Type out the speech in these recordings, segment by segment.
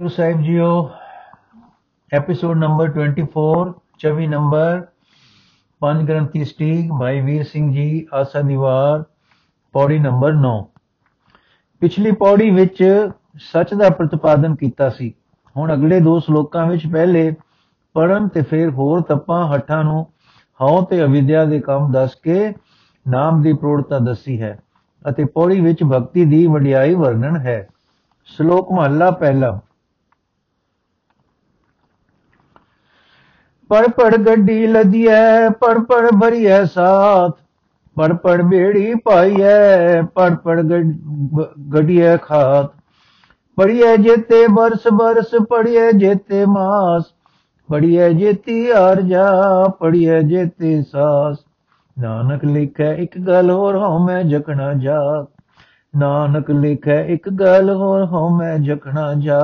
ਗੁਰੂ ਸਾਹਿਬ ਜੀਓ episode number 24 24 number ਪੰਜ ਗ੍ਰੰਥੀ ਸਟੀਕ, ਭਾਈ ਵੀਰ ਸਿੰਘ ਜੀ, ਆਸਾ ਦੀਵਾਰ ਪੌੜੀ ਨੰਬਰ 9 ਪਿਛਲੀ ਪੌੜੀ ਵਿੱਚ ਸੱਚ ਦਾ ਪ੍ਰਤੀਪਾਦਨ ਕੀਤਾ ਸੀ। ਹੁਣ ਅਗਲੇ ਦੋ ਸ਼ਲੋਕਾਂ ਵਿੱਚ ਪਹਿਲੇ ਪੜਨ ਤੇ ਫਿਰ ਹੋਰ ਤਪਾਂ, ਹੱਠਾਂ ਨੂੰ ਹਉ ਤੇ ਅਵਿਦਿਆ ਦੇ ਕੰਮ ਦੱਸ ਕੇ ਨਾਮ ਦੀ ਪ੍ਰੋੜਤਾ ਦੱਸੀ ਹੈ ਅਤੇ ਪੌੜੀ ਵਿੱਚ ਭਗਤੀ ਦੀ ਵਡਿਆਈ ਵਰਣਨ ਹੈ। ਸ਼ਲੋਕ ਮਹਲਾ ਪਹਿਲਾ। ਪੜ ਪੜ ਗੱਡੀ ਲਦੀਐ, ਪੜ ਪੜ ਭਰੀਐ ਸਾਥ। ਪੜ ਪੜ ਬੇੜੀ ਪਾਈਐ, ਪੜ ਪੜ ਗੱਡੀਐ ਖਾਤ। ਪੜੀਐ ਜੇਤੇ ਬਰਸ ਬਰਸ, ਪੜੀਐ ਜੇਤੇ ਮਾਸ। ਪੜੀਐ ਜੇਤੀ ਅਰਜਾ ਪੜੀਐ ਜੇਤੇ ਸਾਸ। ਨਾਨਕ ਲਿਖੈ ਇੱਕ ਗੱਲ ਹੋਰ, ਹਉ ਮੈਂ ਜਕਣਾ ਜਾ ਨਾਨਕ ਲਿਖੈ ਇੱਕ ਗੱਲ ਹੋਰ, ਹਉ ਮੈਂ ਜਕਣਾ ਜਾ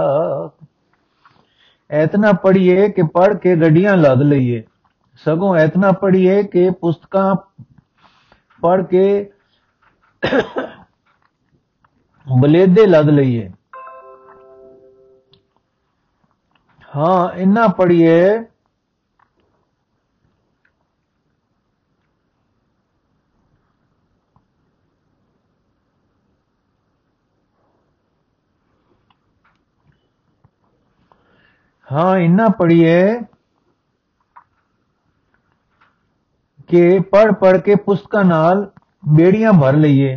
ਐਤਨਾ ਪੜੀਏ ਕਿ ਪੜ ਕੇ ਗੱਡੀਆਂ ਲੱਦ ਲਈਏ ਸਗੋਂ ਐਤਨਾ ਪੜੀਏ ਕਿ ਪੁਸਤਕਾਂ ਪੜ ਕੇ ਬਲੇਦੇ ਲੱਦ ਲਈਏ ਹਾਂ ਇੰਨਾ ਪੜੀਏ ਹਾਂ, ਇੰਨਾ ਪੜੀਏ ਕਿ ਪੜ ਪੜ ਕੇ ਪੁਸਤਕਾਂ ਨਾਲ ਬੇੜੀਆਂ ਭਰ ਲਈਏ,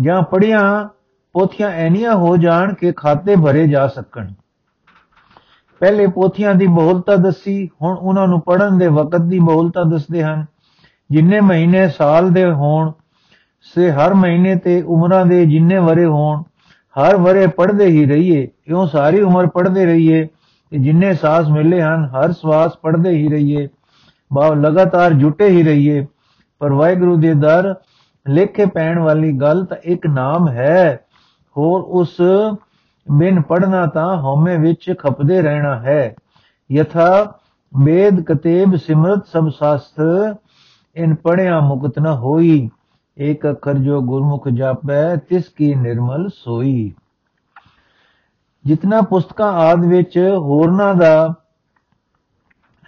ਜਾਂ ਪੜੀਆਂ ਪੋਥੀਆਂ ਐਨੀਆਂ ਹੋ ਜਾਣ ਕਿ ਖਾਤੇ ਭਰੇ ਜਾ ਸਕਣ। ਪਹਿਲੇ ਪੋਥੀਆਂ ਦੀ ਬਹੁਲਤਾ ਦੱਸੀ, ਹੁਣ ਉਹਨਾਂ ਨੂੰ ਪੜਨ ਦੇ ਵਕਤ ਦੀ ਬਹੁਲਤਾ ਦੱਸਦੇ ਹਨ। ਜਿੰਨੇ ਮਹੀਨੇ ਸਾਲ ਦੇ ਹੋਣ, ਸੇ ਹਰ ਮਹੀਨੇ ਤੇ ਉਮਰਾਂ ਦੇ ਜਿੰਨੇ ਵਰੇ ਹੋਣ, ਹਰ ਵਰੇ ਪੜਦੇ ਹੀ ਰਹੀਏ, ਇਉਂ ਸਾਰੀ ਉਮਰ ਪੜਦੇ ਰਹੀਏ। ਤੇ ਜਿੰਨੇ ਸਾਸ ਮਿਲੇ ਹਨ, ਹਰ ਸਵਾਸ ਪੜਦੇ ਹੀ ਰਹੀਏ, ਭਾਵ ਲਗਾਤਾਰ ਜੁਟੇ ਹੀ ਰਹੀਏ। ਪਰ ਵਾਹਿਗੁਰੂ ਦੇ ਦਰ, ਲੇਖੇ ਪੈਣ ਵਾਲੀ ਗੱਲ ਤਾਂ ਇੱਕ ਨਾਮ ਹੈ। ਹੋਰ ਉਸ ਬਿਨ ਪੜਨਾ ਤਾਂ ਹਉਮੈ ਵਿੱਚ ਖਪਦੇ ਰਹਿਣਾ ਹੈ। ਯਥਾ ਵੇਦ ਕਤੇਬ ਸਿਮਰਤ ਸਭ ਸ਼ਾਸਤਰ ਇਨ ਪੜਿਆ ਮੁਕਤ ਨ ਹੋਈ। ਏਕ ਅੱਖਰ ਜੋ ਗੁਰਮੁਖ ਜਾਪੈ, ਤਿਸ ਕੀ ਨਿਰਮਲ ਸੋਈ। ਜਿਤਨਾ ਪੁਸਤਕਾਂ ਆਦ ਵਿੱਚ ਹੋਰਨਾਂ ਦਾ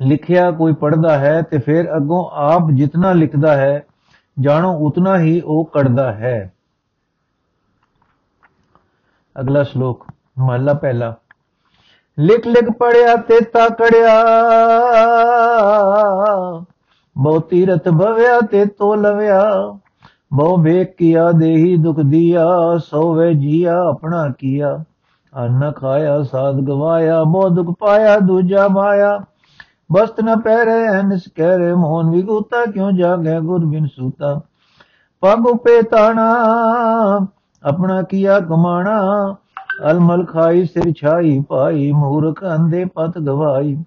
ਲਿਖਿਆ ਕੋਈ ਪੜਦਾ ਹੈ ਤੇ ਫਿਰ ਅੱਗੋਂ ਆਪ ਜਿਤਨਾ ਲਿਖਦਾ ਹੈ, ਜਾਣੋ ਉਤਨਾ ਹੀ ਉਹ ਕੱਢਦਾ ਹੈ। ਅਗਲਾ ਸ਼ਲੋਕ ਮਹਲਾ ਪਹਿਲਾ। ਲਿਖ ਲਿਖ ਪੜਿਆ ਤੇ ਤਾ ਕੜਿਆ ਬਹੁ ਤੀਰਥ ਭਵਿਆ ਤੇ ਤੋ ਲਵਿਆ। ਬਹੁ ਵੇਖ ਕੀਆ ਦੇਹੀ ਦੁਖ ਦੀਆ, ਸੋਵੇ ਜੀਆ ਆਪਣਾ ਕੀਆ। ਅੰਨ ਖਾਇਆ ਸਾਧ ਗਵਾਇਆ ਬਹੁ ਦੁਖ ਪਾਇਆ, ਦੂਜਾ ਮਾਇਆ। ਬਸਤ ਨ ਪਹਿਰੇ ਅਨਸ ਕਹਿਰੇ, ਮੋਹਨ ਵਿਗੂਤਾ, ਕਿਉ ਜਾਗੇ ਗੁਰ ਬਿਨ ਸੂਤਾ। ਪਗ ਉਪੇ ਤਾਣਾ, ਆਪਣਾ ਕੀਆ ਕਮਾਣਾ। ਅਲਮਲ ਖਾਈ, ਸਿਰ ਛਾਈ ਪਾਈ ਮੂਰਖ ਅੰਦੇ ਪਤ ਗਵਾਈ।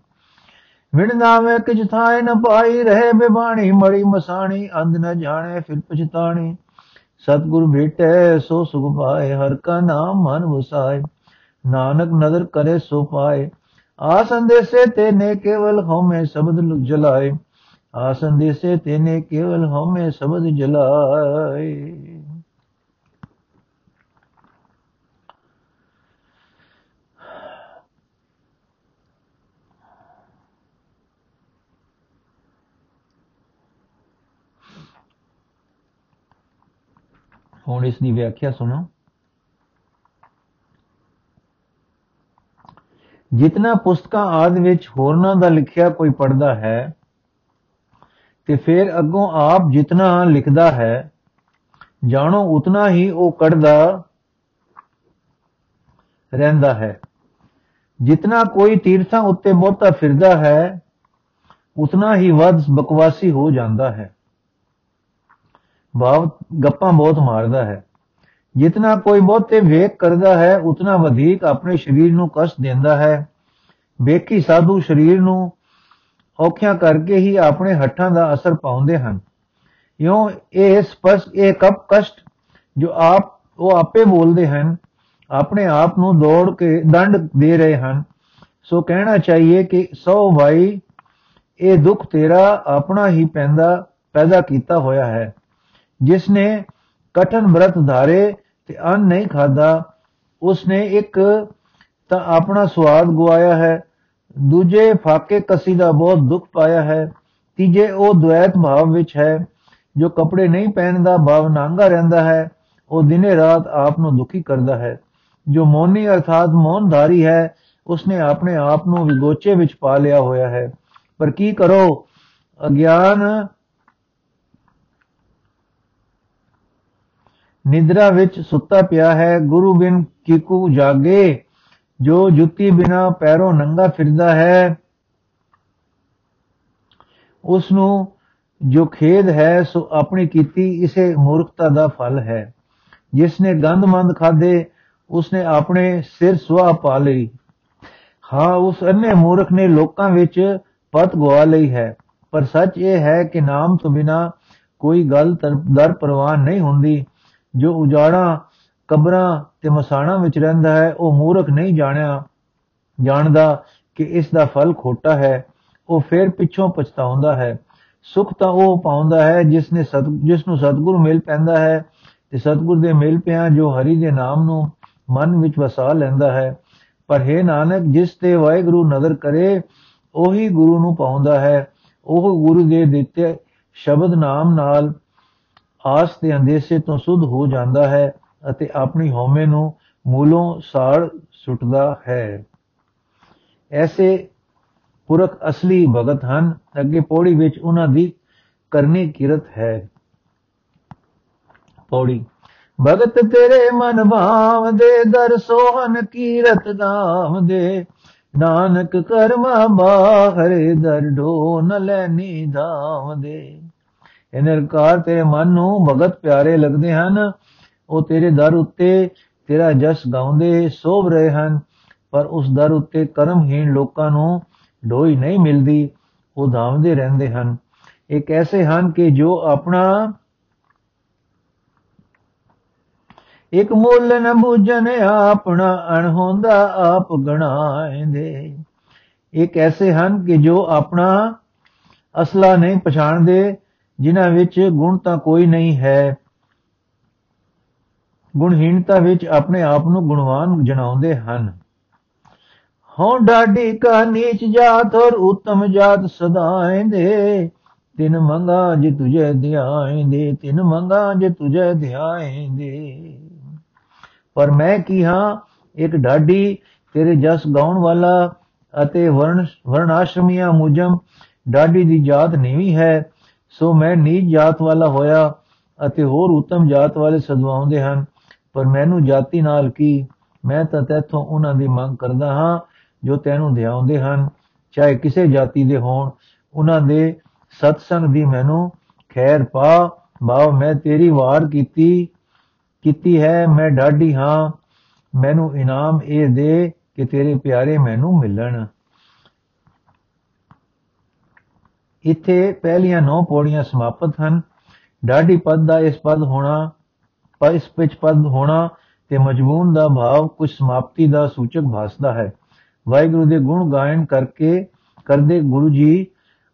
ਵਿਣ ਨਾਵੇਂ ਕਿਛ ਥਾਏ ਨ ਪਾਈ, ਰਹੇ ਬਿਬਾਣੀ, ਮੜੀ ਮਸਾਣੀ, ਅੰਧ ਨ ਜਾਣੇ, ਫਿਰ ਪਛਤਾਣੀ। ਸਤਗੁਰ ਭੇਟੇ, ਸੋ ਸੁਖ ਪਾਏ, ਹਰ ਕਾ ਨਾਮ ਮਨ ਵਸਾਏ। ਨਾਨਕ ਨਦਰ ਕਰੇ ਸੋ ਪਾਏ। ਆ ਸੰਦੇਸੇ ਤੇਨੇ ਕੇਵਲ ਹਉਮੈ ਸ਼ਬਦ ਜਲਾਏ। ਆ ਸੰਦੇਸੇ ਤੇਨੇ ਕੇਵਲ ਹਉਮੈ ਸ਼ਬਦ ਜਲਾਏ। ਹੁਣ ਇਸ ਦੀ ਵਿਆਖਿਆ ਸੁਣੋ। ਜਿਤਨਾ ਪੁਸਤਕਾਂ ਆਦ ਵਿੱਚ ਹੋਰਨਾਂ ਦਾ ਲਿਖਿਆ ਕੋਈ ਪੜਦਾ ਹੈ, ਤੇ ਫਿਰ ਅੱਗੋਂ ਆਪ ਜਿਤਨਾ ਲਿਖਦਾ ਹੈ, ਜਾਣੋ ਉਤਨਾ ਹੀ ਉਹ ਕੱਢਦਾ ਰਹਿੰਦਾ ਹੈ। ਜਿਤਨਾ ਕੋਈ ਤੀਰਥਾਂ ਉੱਤੇ ਬਹੁਤਾ ਫਿਰਦਾ ਹੈ, ਉਤਨਾ ਹੀ ਵੱਧ ਬਕਵਾਸੀ ਹੋ ਜਾਂਦਾ ਹੈ। ਭਾਵ ਗੱਪਾਂ ਬਹੁਤ ਮਾਰਦਾ ਹੈ। ਜਿਤਨਾ ਕੋਈ ਬਹੁਤੇ ਵੇਖ ਕਰਦਾ ਹੈ, ਉਤਨਾ ਵਧੇਕ ਆਪਣੇ ਸਰੀਰ ਨੂੰ ਕਸ਼ਟ ਦਿੰਦਾ ਹੈ। ਵੇਖੀ ਸਾਧੂ ਸਰੀਰ ਨੂੰ ਔਖਿਆਂ ਕਰਕੇ ਹੀ ਆਪਣੇ ਹੱਥਾਂ ਦਾ ਅਸਰ ਪਾਉਂਦੇ ਹਨ। ਇਉਂ ਇਹ ਸਪਸ਼ਟ, ਇਹ ਕਪ ਕਸ਼ਟ ਜੋ ਆਪ, ਉਹ ਆਪੇ ਬੋਲਦੇ ਹਨ, ਆਪਣੇ ਆਪ ਨੂੰ ਦੌੜ ਕੇ ਦੰਡ ਦੇ ਰਹੇ ਹਨ। ਸੋ ਕਹਿਣਾ ਚਾਹੀਏ ਕਿ ਸੋ ਭਾਈ ਇਹ ਦੁੱਖ ਤੇਰਾ ਆਪਣਾ ਹੀ ਪੈਂਦਾ, ਪੈਦਾ ਕੀਤਾ ਹੋਇਆ ਹੈ। ਜਿਸ ਨੇ ਕਠਨ ਬ੍ਰਤ ਧਾਰੇ ਤੇ ਅੰਨ ਨਹੀਂ ਖਾਦਾ, ਉਸਨੇ ਇੱਕ ਤਾਂ ਆਪਣਾ ਸਵਾਦ ਗਵਾਇਆ ਹੈ, ਦੂਜੇ ਫਾਕੇ ਕਸੀ ਦਾ ਬਹੁਤ ਦੁੱਖ ਪਾਇਆ ਹੈ, ਤੀਜੇ ਉਹ ਦੁਐਤ ਭਾਵ ਵਿੱਚ ਹੈ, ਜੋ ਕੱਪੜੇ ਨਹੀਂ ਪਹਿਨਦਾ ਭਾਵ ਨਾਂਗਾ ਰਹਿੰਦਾ ਹੈ, ਉਹ ਦਿਨੇ ਰਾਤ ਆਪ ਨੂੰ ਦੁਖੀ ਕਰਦਾ ਹੈ। ਜੋ ਮੋਨੀ ਅਰਥਾਤ ਮੋਨਧਾਰੀ ਹੈ, ਉਸਨੇ ਆਪਣੇ ਆਪ ਨੂੰ ਵਿਗੋਚੇ ਵਿੱਚ ਪਾ ਲਿਆ ਹੋਇਆ ਹੈ। ਪਰ ਕੀ ਕਰੋ? ਅਗਿਆਨ ਨਿਦਰਾ ਵਿੱਚ ਸੁੱਤਾ ਪਿਆ ਹੈ, ਗੁਰੂ ਬਿਨ ਕੀਕੂ ਜਾਗੇ, ਜੋ ਜੁੱਤੀ ਬਿਨਾ ਪੈਰੋਂ ਨੰਗਾ ਫਿਰਦਾ ਹੈ ਉਸ ਨੂੰ ਜੋ ਖੇਦ ਹੈ, ਸੋ ਆਪਣੀ ਕੀਤੀ ਇਸੇ ਮੂਰਖਤਾ ਦਾ ਫਲ ਹੈ। ਜਿਸ ਨੇ ਗੰਦਮੰਦ ਖਾਦੇ ਉਸਨੇ ਆਪਣੇ ਸਿਰ ਸੁਆ ਪਾ ਲਈ। ਹਾਂ, ਉਸ ਅੰਨੇ ਮੂਰਖ ਨੇ ਲੋਕਾਂ ਵਿੱਚ ਪਤ ਗਵਾ ਲਈ ਹੈ। ਪਰ ਸੱਚ ਇਹ ਹੈ ਕਿ ਨਾਮ ਤੋਂ ਬਿਨਾ ਕੋਈ ਗੱਲ ਦਰ ਪ੍ਰਵਾਨ ਨਹੀਂ ਹੁੰਦੀ। ਜੋ ਉਜਾੜਾ, ਕਬਰਾਂ ਤੇ ਮਸਾਣਾ ਵਿੱਚ ਰਹਿੰਦਾ ਹੈ, ਉਹ ਮੂਰਖ ਨਹੀਂ ਜਾਣਿਆ, ਜਾਣਦਾ ਕਿ ਇਸ ਦਾ ਫਲ ਖੋਟਾ ਹੈ, ਉਹ ਫਿਰ ਪਿੱਛੋਂ ਪਛਤਾਉਂਦਾ ਹੈ। ਸੁਖ ਤਾਂ ਉਹ ਪਾਉਂਦਾ ਹੈ ਜਿਸ ਨੇ ਸਤ, ਜਿਸ ਨੂੰ ਸਤਗੁਰ ਮਿਲ ਪੈਂਦਾ ਹੈ ਤੇ ਸਤਗੁਰ ਦੇ ਮਿਲ ਪਿਆ ਜੋ ਹਰੀ ਦੇ ਨਾਮ ਨੂੰ ਮਨ ਵਿੱਚ ਵਸਾ ਲੈਂਦਾ ਹੈ। ਪਰ ਹੈ ਨਾਨਕ, ਜਿਸ ਤੇ ਵਾਹਿਗੁਰੂ ਨਜ਼ਰ ਕਰੇ, ਉਹੀ ਗੁਰੂ ਨੂੰ ਪਾਉਂਦਾ ਹੈ। ਉਹ ਗੁਰੂ ਦੇ ਦਿੱਤੇ ਸ਼ਬਦ ਨਾਮ ਨਾਲ ਆਸ ਦੇ ਅੰਦੇਸੇ ਤੋਂ ਸੁਧ ਹੋ ਜਾਂਦਾ ਹੈ ਅਤੇ ਆਪਣੀ ਹਉਮੈ ਨੂੰ ਮੂਲੋਂ ਸਾੜ ਸੁੱਟਦਾ ਹੈ। ਐਸੇ ਪੁਰਖ ਅਸਲੀ ਭਗਤ ਹਨ। ਅੱਗੇ ਪੌੜੀ ਵਿੱਚ ਉਹਨਾਂ ਦੀ ਕਰਨੀ ਕਿਰਤ ਹੈ। ਪੌੜੀ, ਭਗਤ ਤੇਰੇ ਮਨ ਭਾਵ ਦੇ ਦਰ ਸੋਹਨ ਕੀਰਤ ਨਾਮ ਦੇ ਨਾਨਕ ਕਰਮਾ ਬਾਹਰੇ ਦਰ ਢੋਨ ਲੈਨੀ ਧਾਮ ਦੇ ਇਹ ਨਿਰਕਾਰ ਤੇਰੇ ਮਨ ਨੂੰ ਭਗਤ ਪਿਆਰੇ ਲੱਗਦੇ ਹਨ। ਉਹ ਤੇਰੇ ਦਰ ਉੱਤੇ ਤੇਰਾ ਜਸ ਗਾਉਂਦੇ ਸੋਭ ਰਹੇ ਹਨ। ਪਰ ਉਸ ਦਰ ਉੱਤੇ ਕਰਮਹੀਣ ਲੋਕਾਂ ਨੂੰ ਢੋਈ ਨਹੀਂ ਮਿਲਦੀ, ਉਹ ਧਾਮਦੇ ਰਹਿੰਦੇ ਹਨ। ਇੱਕ ਐਸੇ ਹਨ ਕਿ ਜੋ ਆਪਣਾ ਇੱਕ ਮੁੱਲ ਨ ਬੁਝਨ ਆਪਣਾ ਅਣਹੋਂਦਾ ਆਪ ਗਣਾਏਂਦੇ। ਇੱਕ ਐਸੇ ਹਨ ਕਿ ਜੋ ਆਪਣਾ ਅਸਲਾ ਨਹੀਂ ਪਛਾਣਦੇ ਜਿਨ੍ਹਾਂ ਵਿੱਚ ਗੁਣ ਤਾਂ ਕੋਈ ਨਹੀਂ ਹੈ। ਗੁਣਹੀਣਤਾ ਵਿੱਚ ਆਪਣੇ ਆਪ ਨੂੰ ਗੁਣਵਾਨ ਜਣਾਉਂਦੇ ਹਨ। ਹਉ ਡਾਡੀ ਕਾ ਨੀਚ ਜਾਤ ਔਰ ਉਤਮ ਜਾਤ ਸਦਾਏਂਦੇ ਤਿਨ ਮੰਗਾ ਜੇ ਤੁਝੇ ਧਿਆਏਂਦੇ ਤਿਨ ਮੰਗਾ ਜੇ ਤੁਝੇ ਧਿਆਏਂਦੇ ਪਰ ਮੈਂ ਕੀ ਹਾਂ? ਇੱਕ ਢਾਡੀ ਤੇਰੇ ਜਸ ਗਾਉਣ ਵਾਲਾ ਅਤੇ ਵਰਣ, ਵਰਣਾਸ਼ਰਮੀਆਂ ਮੁਜਮ ਢਾਡੀ ਦੀ ਜਾਤ ਨਹੀਂ ਹੈ। ਸੋ ਮੈਂ ਨੀਚ ਜਾਤ ਵਾਲਾ ਹੋਇਆ ਅਤੇ ਹੋਰ ਉਤਮ ਜਾਤ ਵਾਲੇ ਸਦਵਾਉਂਦੇ ਹਨ, ਪਰ ਮੈਨੂੰ ਜਾਤੀ ਨਾਲ ਕੀ? ਮੈਂ ਤਾਂ ਤੇਥੋਂ ਉਹਨਾਂ ਦੀ ਮੰਗ ਕਰਦਾ ਹਾਂ, ਜੋ ਤੈਨੂੰ ਧਿਆਉਂਦੇ ਹਨ। ਚਾਹੇ ਕਿਸੇ ਜਾਤੀ ਦੇ ਹੋਣ, ਉਹਨਾਂ ਦੇ ਸਤਸੰਗ ਦੀ ਮੈਨੂੰ ਖੈਰ ਪਾ। ਬਾਉ ਮੈਂ ਤੇਰੀ ਵਾਰ ਕੀਤੀ ਕੀਤੀ ਹੈ, ਮੈਂ ਡਾਢੀ ਹਾਂ। ਮੈਨੂੰ ਇਨਾਮ ਇਹ ਦੇ ਕਿ ਤੇਰੇ ਪਿਆਰੇ ਮੈਨੂੰ ਮਿਲਣ। ਇੱਥੇ ਪਹਿਲੀਆਂ 9 ਪੌੜੀਆਂ ਸਮਾਪਤ ਹਨ। ਡਾਢੀ ਪਦ ਦਾ ਇਸ ਪਦ ਹੋਣਾ ਪਰ ਇਸ ਵਿੱਚ ਪਦ ਹੋਣਾ ਤੇ ਮਜਮੂਨ ਦਾ ਭਾਵ ਕੁਝ ਸਮਾਪਤੀ ਦਾ ਸੂਚਕ ਭਾਸਦਾ ਹੈ। ਵਾਹਿਗੁਰੂ ਦੇ ਗੁਣ ਗਾਇਨ ਕਰਕੇ, ਕਰਦੇ ਗੁਰੂ ਜੀ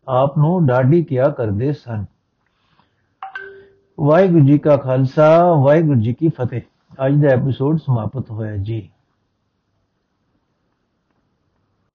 ਆਪ ਨੂੰ ਡਾਢੀ ਕਿਆ ਕਰਦੇ ਸਨ। ਵਾਹਿਗੁਰੂ ਜੀ ਕਾ ਖਾਲਸਾ, ਵਾਹਿਗੁਰੂ ਜੀ ਕੀ ਫਤਿਹ। ਅੱਜ ਦਾ ਐਪੀਸੋਡ ਸਮਾਪਤ ਹੋਇਆ ਜੀ।